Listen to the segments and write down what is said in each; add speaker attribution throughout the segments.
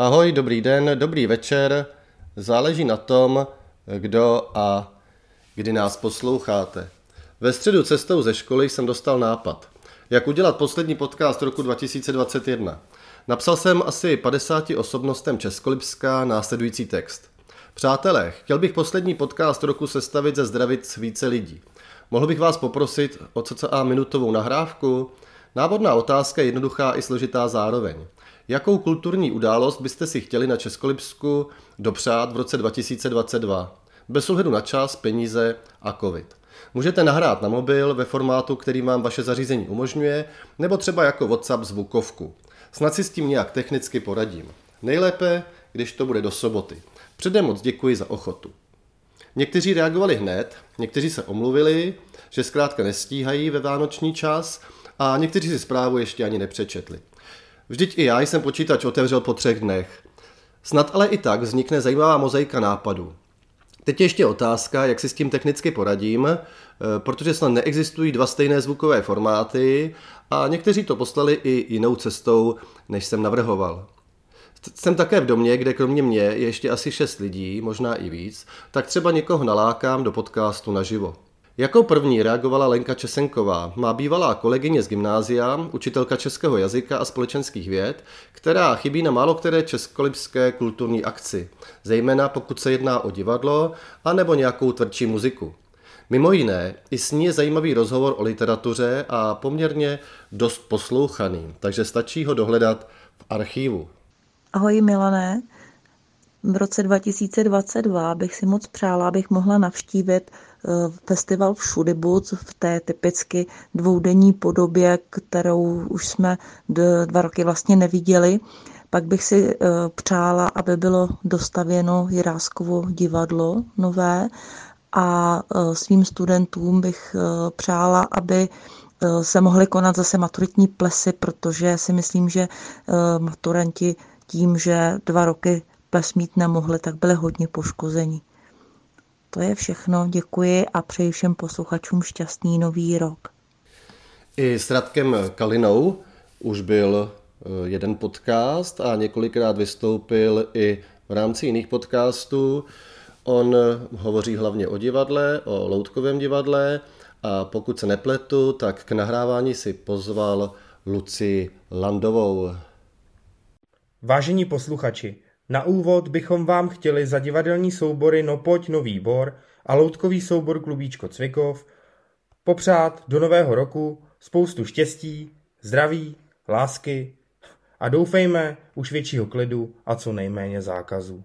Speaker 1: Ahoj, dobrý den, dobrý večer. Záleží na tom, kdo a kdy nás posloucháte. Ve středu cestou ze školy jsem dostal nápad. Jak udělat poslední podcast roku 2021? Napsal jsem asi 50 osobnostem Českolipska následující text. Přátelé, chtěl bych poslední podcast roku sestavit ze zdravic více lidí. Mohl bych vás poprosit o cca minutovou nahrávku? Návodná otázka je jednoduchá i složitá zároveň. Jakou kulturní událost byste si chtěli na Českolipsku dopřát v roce 2022? Bez ohledu na čas, peníze a covid. Můžete nahrát na mobil ve formátu, který vám vaše zařízení umožňuje, nebo třeba jako WhatsApp zvukovku. Snad si s tím nějak technicky poradím. Nejlépe, když to bude do soboty. Předem moc děkuji za ochotu. Někteří reagovali hned, někteří se omluvili, že zkrátka nestíhají ve vánoční čas a někteří si zprávu ještě ani nepřečetli. Vždyť i já jsem počítač otevřel po třech dnech. Snad ale i tak vznikne zajímavá mozaika nápadů. Teď ještě otázka, jak si s tím technicky poradím, eh, protože snad neexistují dva stejné zvukové formáty a někteří to poslali i jinou cestou, než jsem navrhoval. Jsem také v domě, kde kromě mě je ještě asi šest lidí, možná i víc, tak třeba někoho nalákám do podcastu naživo. Jako první reagovala Lenka Česenková, má bývalá kolegyně z gymnázia, učitelka českého jazyka a společenských věd, která chybí na málo které českolipské kulturní akci, zejména pokud se jedná o divadlo a nebo nějakou tvrdší muziku. Mimo jiné, i s ní je zajímavý rozhovor o literatuře a poměrně dost poslouchaný, takže stačí ho dohledat v archivu.
Speaker 2: Ahoj Milané, v roce 2022 bych si moc přála, abych mohla navštívit eh, festival Všudybuc v té typicky dvoudenní podobě, kterou už jsme dva roky vlastně neviděli. Pak bych si eh, přála, aby bylo dostavěno Jiráskovo divadlo nové a eh, svým studentům bych přála, aby se mohly konat zase maturitní plesy, protože si myslím, že maturanti tím, že dva roky ples mít nemohli, tak byli hodně poškození. To je všechno, děkuji a přeji všem posluchačům šťastný nový rok.
Speaker 1: I s Radkem Kalinou už byl eh, jeden podcast a několikrát vystoupil i v rámci jiných podcastů. On hovoří hlavně o divadle, o Loutkovém divadle a pokud se nepletu, tak k nahrávání si pozval Luci Landovou.
Speaker 3: Vážení posluchači, na úvod bychom vám chtěli za divadelní soubory Nopoť Nový Bor a loutkový soubor Klubíčko Cvikov popřát do nového roku spoustu štěstí, zdraví, lásky a doufejme už většího klidu a co nejméně zákazů.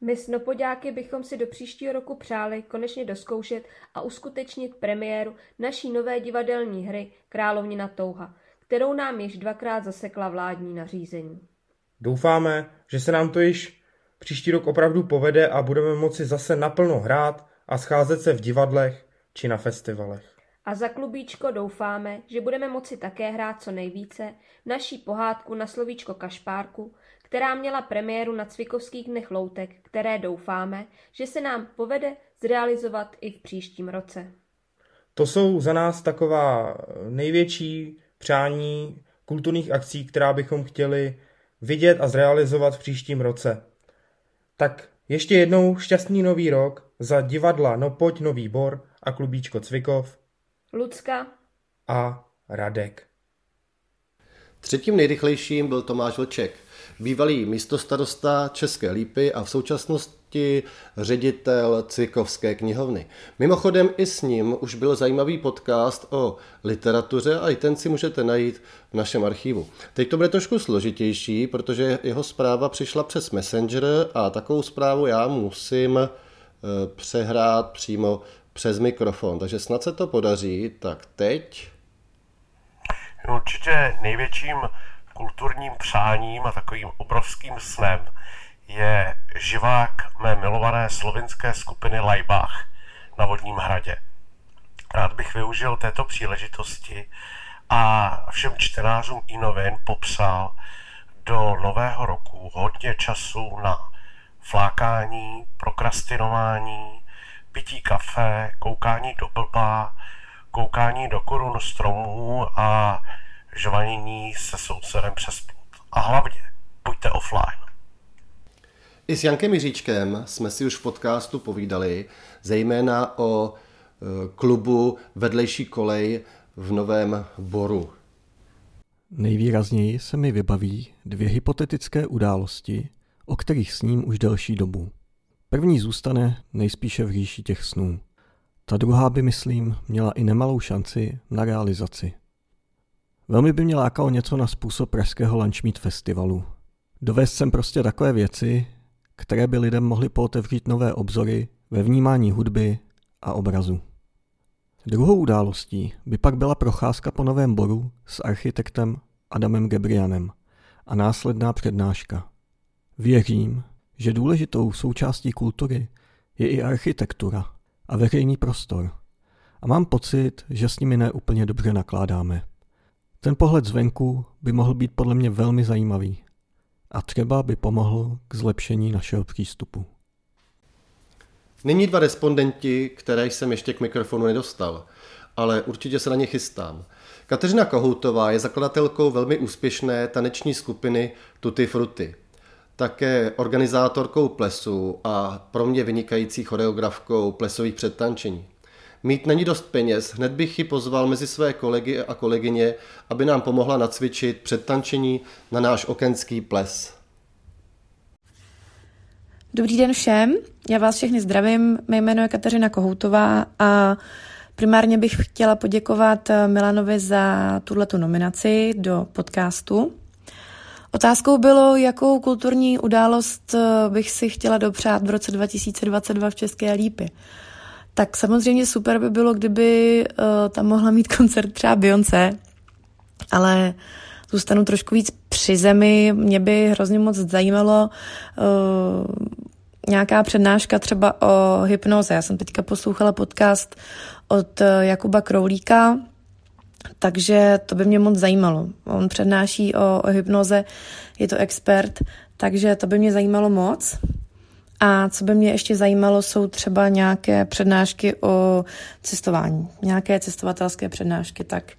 Speaker 4: My snopoďáky bychom si do příštího roku přáli konečně doskoušet a uskutečnit premiéru naší nové divadelní hry Královnina touha, kterou nám již dvakrát zasekla vládní nařízení.
Speaker 3: Doufáme, že se nám to již příští rok opravdu povede a budeme moci zase naplno hrát a scházet se v divadlech či na festivalech.
Speaker 4: A za klubíčko doufáme, že budeme moci také hrát co nejvíce naší pohádku na slovíčko Kašpárku, která měla premiéru na Cvikovských dnech loutek, které doufáme, že se nám povede zrealizovat i v příštím roce.
Speaker 3: To jsou za nás taková největší přání kulturních akcí, která bychom chtěli vidět a zrealizovat v příštím roce. Tak ještě jednou šťastný nový rok za divadla No Pojď Nový Bor a klubíčko Cvikov.
Speaker 4: Lucka.
Speaker 3: A Radek.
Speaker 1: Třetím nejrychlejším byl Tomáš Vlček, bývalý místostarosta České lípy a v současnosti ředitel Cvikovské knihovny. Mimochodem i s ním už byl zajímavý podcast o literatuře a i ten si můžete najít v našem archivu. Teď to bude trošku složitější, protože jeho zpráva přišla přes Messenger a takovou zprávu já musím eh, přehrát přímo přes mikrofon, takže snad se to podaří. Tak teď.
Speaker 5: Určitě největším kulturním přáním a takovým obrovským snem je živák mé milované slovinské skupiny Lajbach na Vodním hradě. Rád bych využil této příležitosti a všem čtenářům i novin popsal do nového roku hodně času na flákání, prokrastinování, pití kafe, koukání do blba, koukání do korun stromů a žvanění se sousedem přes plot. A hlavně, buďte offline.
Speaker 1: I s Jankem Jiříčkem jsme si už v podcastu povídali, zejména o e, klubu Vedlejší kolej v Novém Boru.
Speaker 6: Nejvýrazněji se mi vybaví dvě hypotetické události, o kterých sním už delší dobu. První zůstane nejspíše v říši těch snů. Ta druhá by, myslím, měla i nemalou šanci na realizaci. Velmi by mě lákalo něco na způsob pražského Lunchmeet festivalu. Dovést sem prostě takové věci, které by lidem mohly pootevřít nové obzory ve vnímání hudby a obrazu. Druhou událostí by pak byla procházka po Novém Boru s architektem Adamem Gebrianem a následná přednáška. Věřím, že důležitou součástí kultury je i architektura a veřejný prostor. A mám pocit, že s nimi neúplně dobře nakládáme. Ten pohled zvenku by mohl být podle mě velmi zajímavý a třeba by pomohl k zlepšení našeho přístupu.
Speaker 1: Nyní dva respondenti, které jsem ještě k mikrofonu nedostal, ale určitě se na ně chystám. Kateřina Kohoutová je zakladatelkou velmi úspěšné taneční skupiny Tutti Frutti. Také organizátorkou plesu a pro mě vynikající choreografkou plesových předtančení. Mít není dost peněz, hned bych ji pozval mezi své kolegy a kolegyně, aby nám pomohla nacvičit předtančení na náš okenský ples.
Speaker 7: Dobrý den všem, já vás všechny zdravím, mé jméno je Kateřina Kohoutová a primárně bych chtěla poděkovat Milanovi za tuhletu nominaci do podcastu. Otázkou bylo, jakou kulturní událost bych si chtěla dopřát v roce 2022 v České Lípy. Tak samozřejmě super by bylo, kdyby uh, tam mohla mít koncert třeba Beyoncé, ale zůstanu trošku víc při zemi. Mě by hrozně moc zajímalo uh, nějaká přednáška třeba o hypnoze. Já jsem teďka poslouchala podcast od eh, Jakuba Kroulíka, takže to by mě moc zajímalo. On přednáší o, o hypnoze, je to expert, takže to by mě zajímalo moc. A co by mě ještě zajímalo, jsou třeba nějaké přednášky o cestování, nějaké cestovatelské přednášky, tak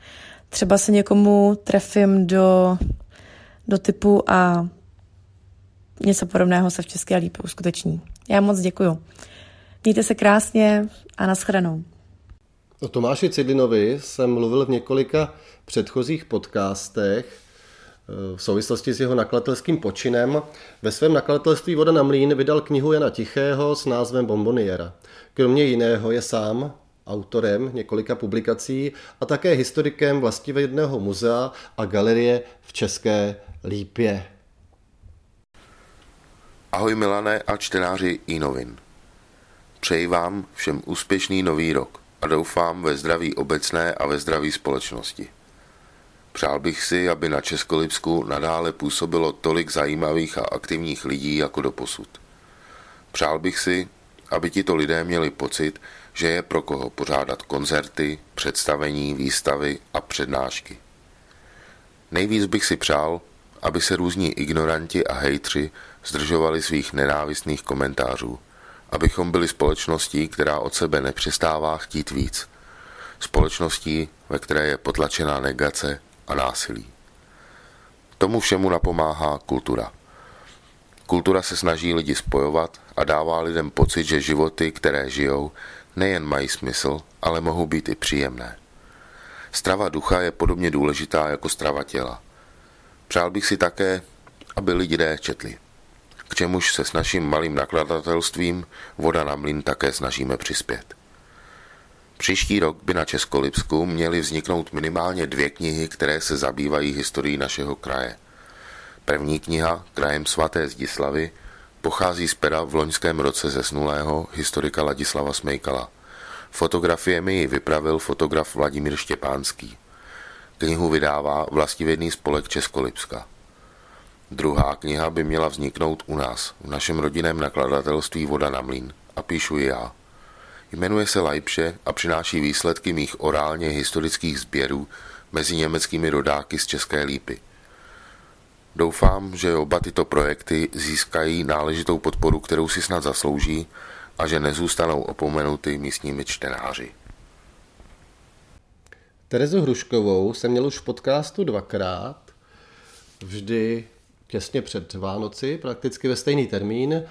Speaker 7: třeba se někomu trefím do, do typu a něco podobného se v České lípě uskuteční. Já moc děkuju. Mějte se krásně a naschledanou.
Speaker 1: O Tomáši Cidlinovi jsem mluvil v několika předchozích podcastech v souvislosti s jeho nakladatelským počinem. Ve svém nakladatelství Voda na mlín vydal knihu Jana Tichého s názvem Bomboniera. Kromě jiného je sám autorem několika publikací a také historikem vlastivědného muzea a galerie v České Lípě.
Speaker 8: Ahoj Milané a čtenáři e-novin. Přeji vám všem úspěšný nový rok a doufám ve zdraví obecné a ve zdraví společnosti. Přál bych si, aby na Českolipsku nadále působilo tolik zajímavých a aktivních lidí jako doposud. Přál bych si, aby tito lidé měli pocit, že je pro koho pořádat koncerty, představení, výstavy a přednášky. Nejvíc bych si přál, aby se různí ignoranti a hejtři zdržovali svých nenávistných komentářů, abychom byli společností, která od sebe nepřestává chtít víc. Společností, ve které je potlačená negace a násilí. Tomu všemu napomáhá kultura. Kultura se snaží lidi spojovat a dává lidem pocit, že životy, které žijou, nejen mají smysl, ale mohou být i příjemné. Strava ducha je podobně důležitá jako strava těla. Přál bych si také, aby lidé četli. K čemuž se s naším malým nakladatelstvím Voda na mlin také snažíme přispět. Příští rok by na Českolipsku měly vzniknout minimálně dvě knihy, které se zabývají historií našeho kraje. První kniha, Krajem svaté Zdislavy, pochází z pera v loňském roce zesnulého historika Ladislava Smejkala. Fotografiemi ji vypravil fotograf Vladimír Štěpánský. Knihu vydává vlastivědný spolek Českolipska. Druhá kniha by měla vzniknout u nás, v našem rodinném nakladatelství Voda na mlín. A píšu ji já. Jmenuje se Leipše a přináší výsledky mých orálně historických sběrů mezi německými rodáky z České lípy. Doufám, že oba tyto projekty získají náležitou podporu, kterou si snad zaslouží a že nezůstanou opomenuty místními čtenáři.
Speaker 1: Terezu Hruškovou jsem měl už v podcastu dvakrát. Vždy těsně před Vánoci, prakticky ve stejný termín.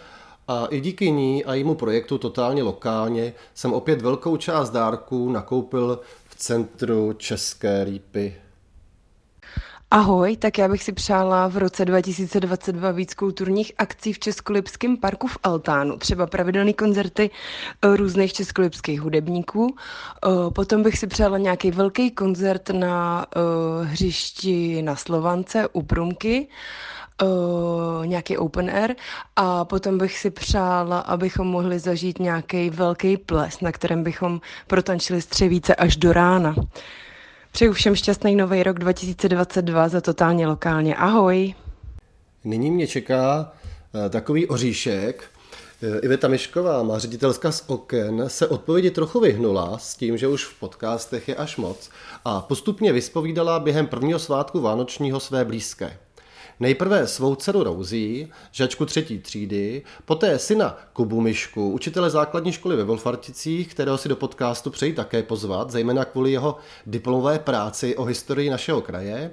Speaker 1: A i díky ní a jejímu projektu totálně lokálně jsem opět velkou část dárků nakoupil v centru České Lípy
Speaker 9: Ahoj, tak já bych si přála v roce 2022 víc kulturních akcí v Českolipském parku v Altánu, třeba pravidelné koncerty eh, různých českolipských hudebníků. Eh, potom bych si přála nějaký velký koncert na eh, hřišti na Slovance u Prumky, Uh, nějaký open air a potom bych si přála, abychom mohli zažít nějaký velký ples, na kterém bychom protančili střevíce až do rána. Přeju všem šťastný nový rok 2022 za totálně lokálně. Ahoj!
Speaker 1: Nyní mě čeká eh, takový oříšek. Eh, Iveta Mišková, má ředitelská z Oken, se odpovědi trochu vyhnula s tím, že už v podcastech je až moc a postupně vyspovídala během prvního svátku Vánočního své blízké. Nejprve svou dceru Rouzí, žačku třetí třídy, poté syna Kubu Mišku, učitele základní školy ve Wolfarticích, kterého si do podcastu přeji také pozvat, zejména kvůli jeho diplomové práci o historii našeho kraje.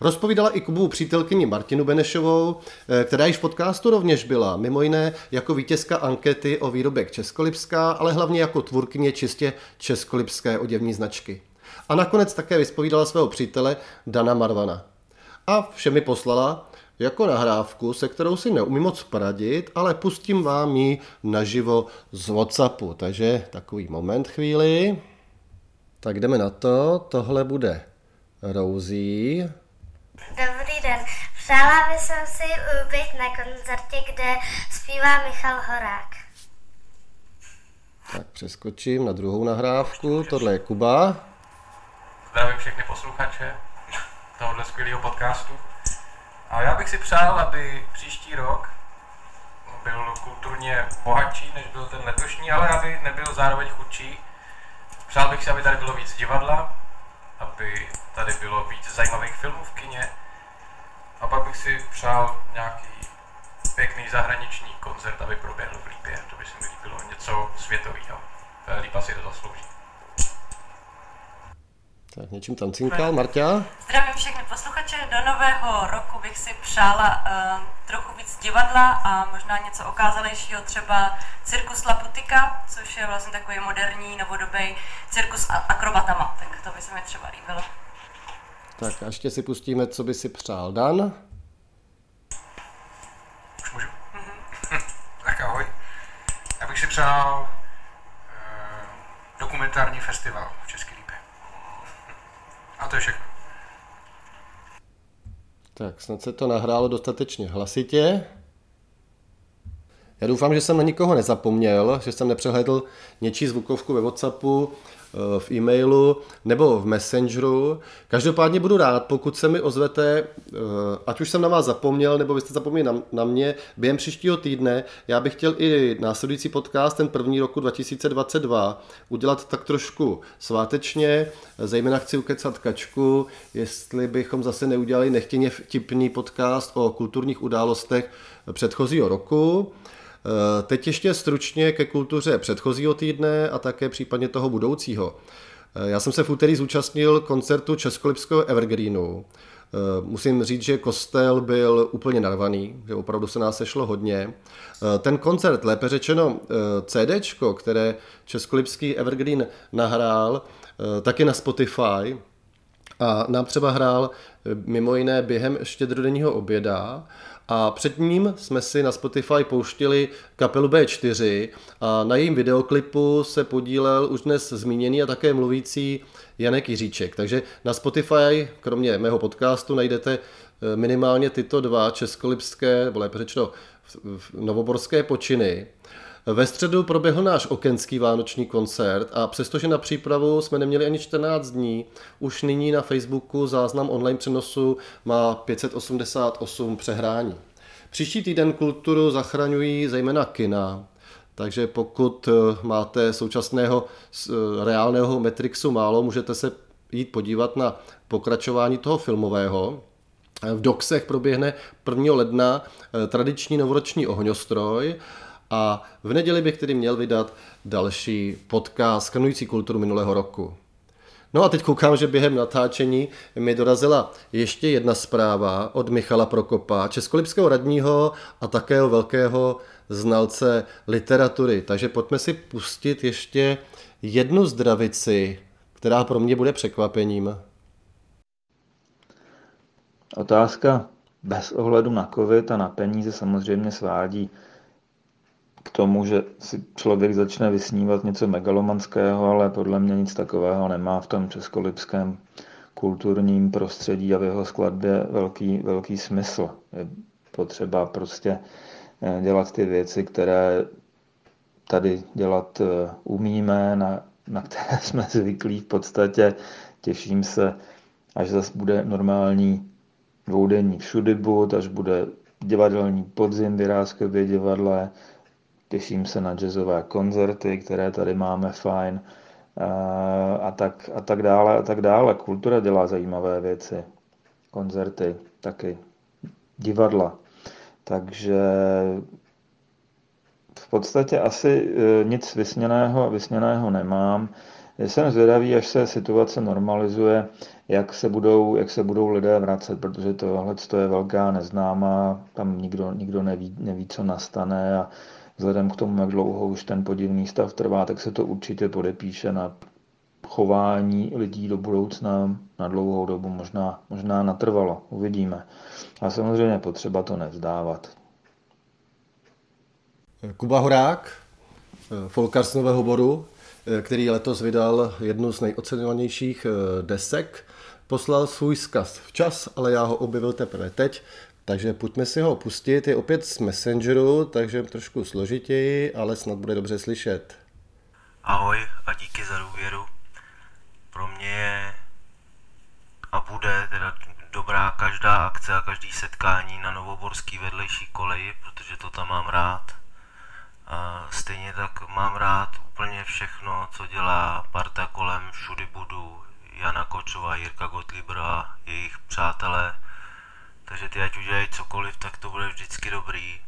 Speaker 1: Rozpovídala i Kubu přítelkyni Martinu Benešovou, eh, která již v podcastu rovněž byla, mimo jiné jako vítězka ankety o výrobek Českolipská, ale hlavně jako tvůrkyně čistě českolipské oděvní značky. A nakonec také vyspovídala svého přítele Dana Marvana a všemi poslala jako nahrávku, se kterou si neumím moc poradit, ale pustím vám ji naživo z Whatsappu. Takže takový moment chvíli. Tak jdeme na to. Tohle bude Rouzí.
Speaker 10: Dobrý den. Přála bych jsem si být na koncertě, kde zpívá Michal Horák.
Speaker 1: Tak přeskočím na druhou nahrávku. Tohle je Kuba.
Speaker 11: Zdravím všechny posluchače tohohle skvělého podcastu. A já bych si přál, aby příští rok byl kulturně bohatší, než byl ten letošní, ale aby nebyl zároveň chudší. Přál bych si, aby tady bylo víc divadla, aby tady bylo víc zajímavých filmů v kině. A pak bych si přál nějaký pěkný zahraniční koncert, aby proběhl v Lípě. To by se mi líbilo něco světového. Lípa si to zaslouží.
Speaker 1: Tak něčím tam cinkal. Marta?
Speaker 12: Zdravím všechny posluchače. Do nového roku bych si přála uh, trochu víc divadla a možná něco okázalejšího, třeba cirkus Laputika, což je vlastně takový moderní, novodobý cirkus akrobatama. Tak to by se mi třeba líbilo.
Speaker 1: Tak a ještě si pustíme, co by si přál Dan.
Speaker 11: Už můžu? Mm-hmm. tak ahoj. Já bych si přál uh, dokumentární festival v České to je všechno.
Speaker 1: Tak, snad se to nahrálo dostatečně hlasitě. Já doufám, že jsem na nikoho nezapomněl, že jsem nepřehledl něčí zvukovku ve Whatsappu Eh, v e-mailu nebo v Messengeru. Každopádně budu rád, pokud se mi ozvete, eh, ať už jsem na vás zapomněl, nebo vy jste zapomněli na, na mě, během příštího týdne. Já bych chtěl i následující podcast, ten první roku 2022, udělat tak trošku svátečně, zejména chci ukecat Kačku, jestli bychom zase neudělali nechtěně vtipný podcast o kulturních událostech předchozího roku. Eh, teď ještě stručně ke kultuře předchozího týdne a také případně toho budoucího. Eh, já jsem se v úterý zúčastnil koncertu Českolipského Evergreenu. Eh, musím říct, že kostel byl úplně narvaný, že opravdu se nás sešlo hodně. Ten koncert, lépe řečeno CD, které Českolipský Evergreen nahrál, taky na Spotify, a nám třeba hrál mimo jiné během štědrodenního oběda a před ním jsme si na Spotify pouštili kapelu B4 a na jejím videoklipu se podílel už dnes zmíněný a také mluvící Janek Jiříček. Takže na Spotify, kromě mého podcastu, najdete eh, minimálně tyto dva českolipské, nebo lépe řečeno novoborské počiny. Ve středu proběhl náš okenský vánoční koncert a přestože na přípravu jsme neměli ani 14 dní, už nyní na Facebooku záznam online přenosu má 588 přehrání. Příští týden kulturu zachraňují zejména kina, takže pokud eh, máte současného eh, reálného Matrixu málo, můžete se jít podívat na pokračování toho filmového. V Doxech proběhne 1. ledna eh, tradiční novoroční ohňostroj a v neděli bych tedy měl vydat další podcast skrnující kulturu minulého roku. No a teď koukám, že během natáčení mi dorazila ještě jedna zpráva od Michala Prokopa, českolipského radního a takého velkého znalce literatury. Takže pojďme si pustit ještě jednu zdravici, která pro mě bude překvapením.
Speaker 13: Otázka bez ohledu na covid a na peníze samozřejmě svádí k tomu, že si člověk začne vysnívat něco megalomanského, ale podle mě nic takového nemá v tom českolipském kulturním prostředí a v jeho skladbě velký, velký smysl. Je potřeba prostě eh, dělat ty věci, které tady dělat eh, umíme, na, na které jsme zvyklí v podstatě. Těším se, až zase bude normální dvoudenní všudybuд, až bude divadelní podzim v divadle, těším se na jazzové koncerty, které tady máme fajn a tak, a tak dále a tak dále. Kultura dělá zajímavé věci, koncerty taky, divadla. Takže v podstatě asi e, nic vysněného, vysněného nemám. Jsem zvědavý, až se situace normalizuje, jak se budou, jak se budou lidé vracet, protože tohle je velká neznámá, tam nikdo, nikdo neví, neví, co nastane a vzhledem k tomu, jak dlouho už ten podivný stav trvá, tak se to určitě podepíše na chování lidí do budoucna na dlouhou dobu, možná, možná natrvalo, uvidíme. A samozřejmě potřeba to nevzdávat.
Speaker 1: Kuba Horák, folkař z Nového Boru, který letos vydal jednu z nejocenovanějších eh, desek, poslal svůj zkaz včas, ale já ho objevil teprve teď, takže pojďme si ho pustit. Je opět z Messengeru, takže trošku složitěji, ale snad bude dobře slyšet.
Speaker 14: Ahoj a díky za důvěru. Pro mě je a bude teda dobrá každá akce a každý setkání na Novoborský vedlejší koleji, protože to tam mám rád. A stejně tak mám rád úplně všechno, co dělá parta kolem Všudy budu, Jana Kočová, Jirka Gottliebra a jejich přátelé. Takže ty ať udělají cokoliv, tak to bude vždycky dobrý.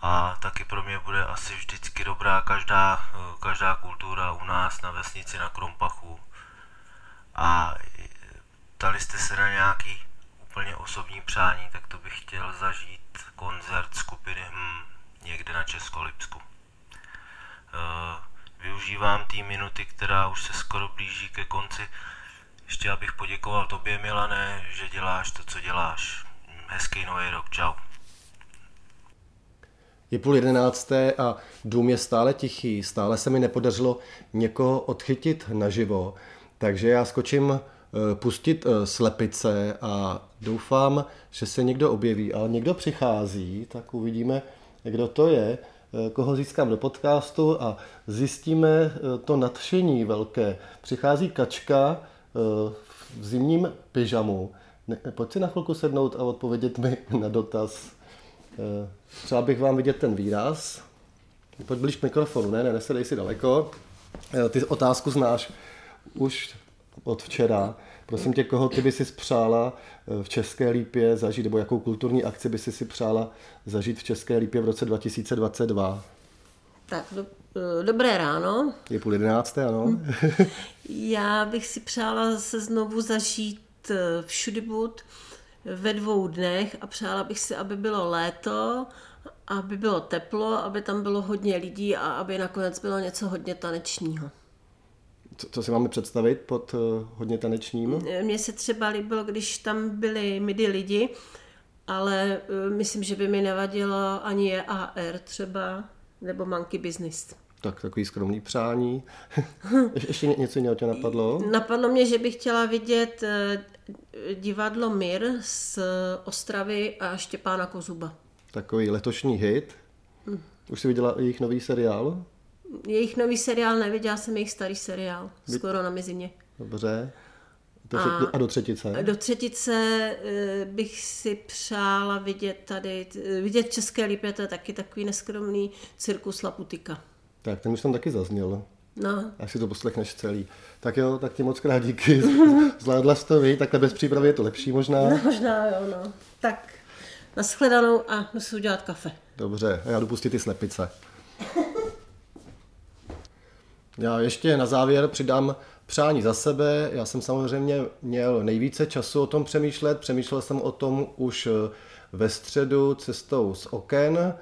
Speaker 14: A taky pro mě bude asi vždycky dobrá každá, každá kultura u nás na vesnici na Krompachu. A dali jste se na nějaký úplně osobní přání, tak to bych chtěl zažít koncert skupiny hm, někde na Českolipsku. Eh, využívám té minuty, která už se skoro blíží ke konci. Ještě abych poděkoval tobě, Milané, že děláš to, co děláš. Hezký nový rok, čau.
Speaker 1: Je půl jedenácté a dům je stále tichý, stále se mi nepodařilo někoho odchytit naživo, takže já skočím eh, pustit eh, slepice a doufám, že se někdo objeví, ale někdo přichází, tak uvidíme, kdo to je, eh, koho získám do podcastu a zjistíme eh, to nadšení velké. Přichází kačka eh, v zimním pyžamu. Pojď si na chvilku sednout a odpovědět mi na dotaz. Třeba bych vám vidět ten výraz. Pojď blíž k mikrofonu, ne, ne, nesedej si daleko. Ty otázku znáš už od včera. Prosím tě, koho ty by si přála eh, v České lípě zažít, nebo jakou kulturní akci by si si přála zažít v České lípě v roce 2022?
Speaker 15: Tak, do, eh, dobré ráno.
Speaker 1: Je půl jedenácté, ano.
Speaker 15: Já bych si přála se znovu zažít eh, všudybud ve dvou dnech a přála bych si, aby bylo léto, aby bylo teplo, aby tam bylo hodně lidí a aby nakonec bylo něco hodně tanečního.
Speaker 1: Co, co si máme představit pod uh, hodně tanečním?
Speaker 15: Mně se třeba líbilo, když tam byli midi lidi, ale uh, myslím, že by mi nevadilo ani AR třeba, nebo Monkey Business.
Speaker 1: Tak takový skromný přání. Ještě něco jiného tě napadlo?
Speaker 15: Napadlo mě, že bych chtěla vidět divadlo Mir z Ostravy a Štěpána Kozuba.
Speaker 1: Takový letošní hit. Hm. Už jsi viděla jejich nový seriál?
Speaker 15: Jejich nový seriál neviděla jsem jejich starý seriál, skoro na mizině.
Speaker 1: Dobře. Do, a, a do třetice?
Speaker 15: Do třetice eh, bych si přála vidět tady, vidět České lípě, to je taky takový neskromný cirkus Laputika.
Speaker 1: Tak, ten už tam taky zazněl.
Speaker 15: No.
Speaker 1: Až si to poslechneš celý. Tak jo, tak ti moc krát díky. Zvládla jsi to vy, takhle bez přípravy je to lepší možná.
Speaker 15: No, možná jo, no. Tak, nashledanou a musím udělat kafe.
Speaker 1: Dobře, a já jdu pustit ty slepice. Já ještě na závěr přidám přání za sebe. Já jsem samozřejmě měl nejvíce času o tom přemýšlet. Přemýšlel jsem o tom už eh, ve středu cestou z oken.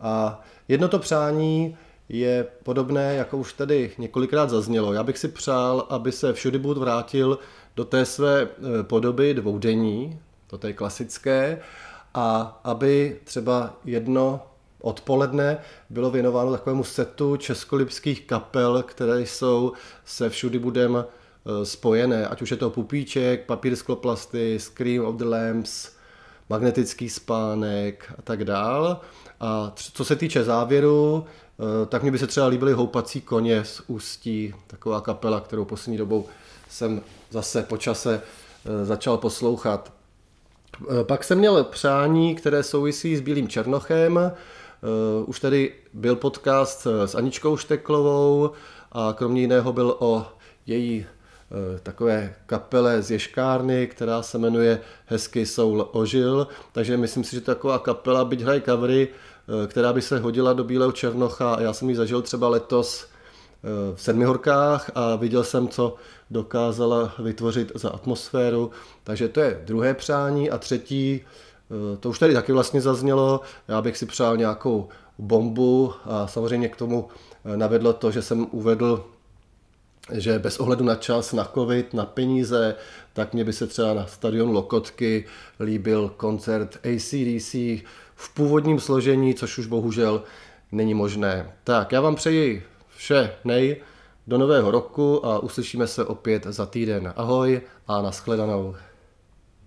Speaker 1: A jedno to přání je podobné, jako už tady několikrát zaznělo. Já bych si přál, aby se všudy bud vrátil do té své eh, podoby dvoudenní, to té klasické, a aby třeba jedno odpoledne bylo věnováno takovému setu českolipských kapel, které jsou se všudy budem eh, spojené, ať už je to Pupíček, Papír skloplasty, Scream of the Lamps, Magnetický spánek a tak dál. A co se týče závěru, eh, tak mi by se třeba líbily Houpací koně z Ústí, taková kapela, kterou poslední dobou jsem zase po čase eh, začal poslouchat. Pak jsem měl přání, které souvisí s Bílým Černochem, už tady byl podcast s Aničkou Šteklovou a kromě jiného byl o její eh, takové kapele z Ješkárny, která se jmenuje Hezký soul ožil, takže myslím si, že taková kapela, byť hraje covery, eh, která by se hodila do Bílého Černocha. Já jsem ji zažil třeba letos v Sedmihorkách a viděl jsem, co dokázala vytvořit za atmosféru, takže to je druhé přání a třetí, Eh, to už tady taky vlastně zaznělo. Já bych si přál nějakou bombu a samozřejmě k tomu eh, navedlo to, že jsem uvedl, že bez ohledu na čas, na covid, na peníze, tak mě by se třeba na stadionu Lokotky líbil koncert ACDC v původním složení, což už bohužel není možné. Tak, já vám přeji vše nej do nového roku a uslyšíme se opět za týden. Ahoj a nashledanou.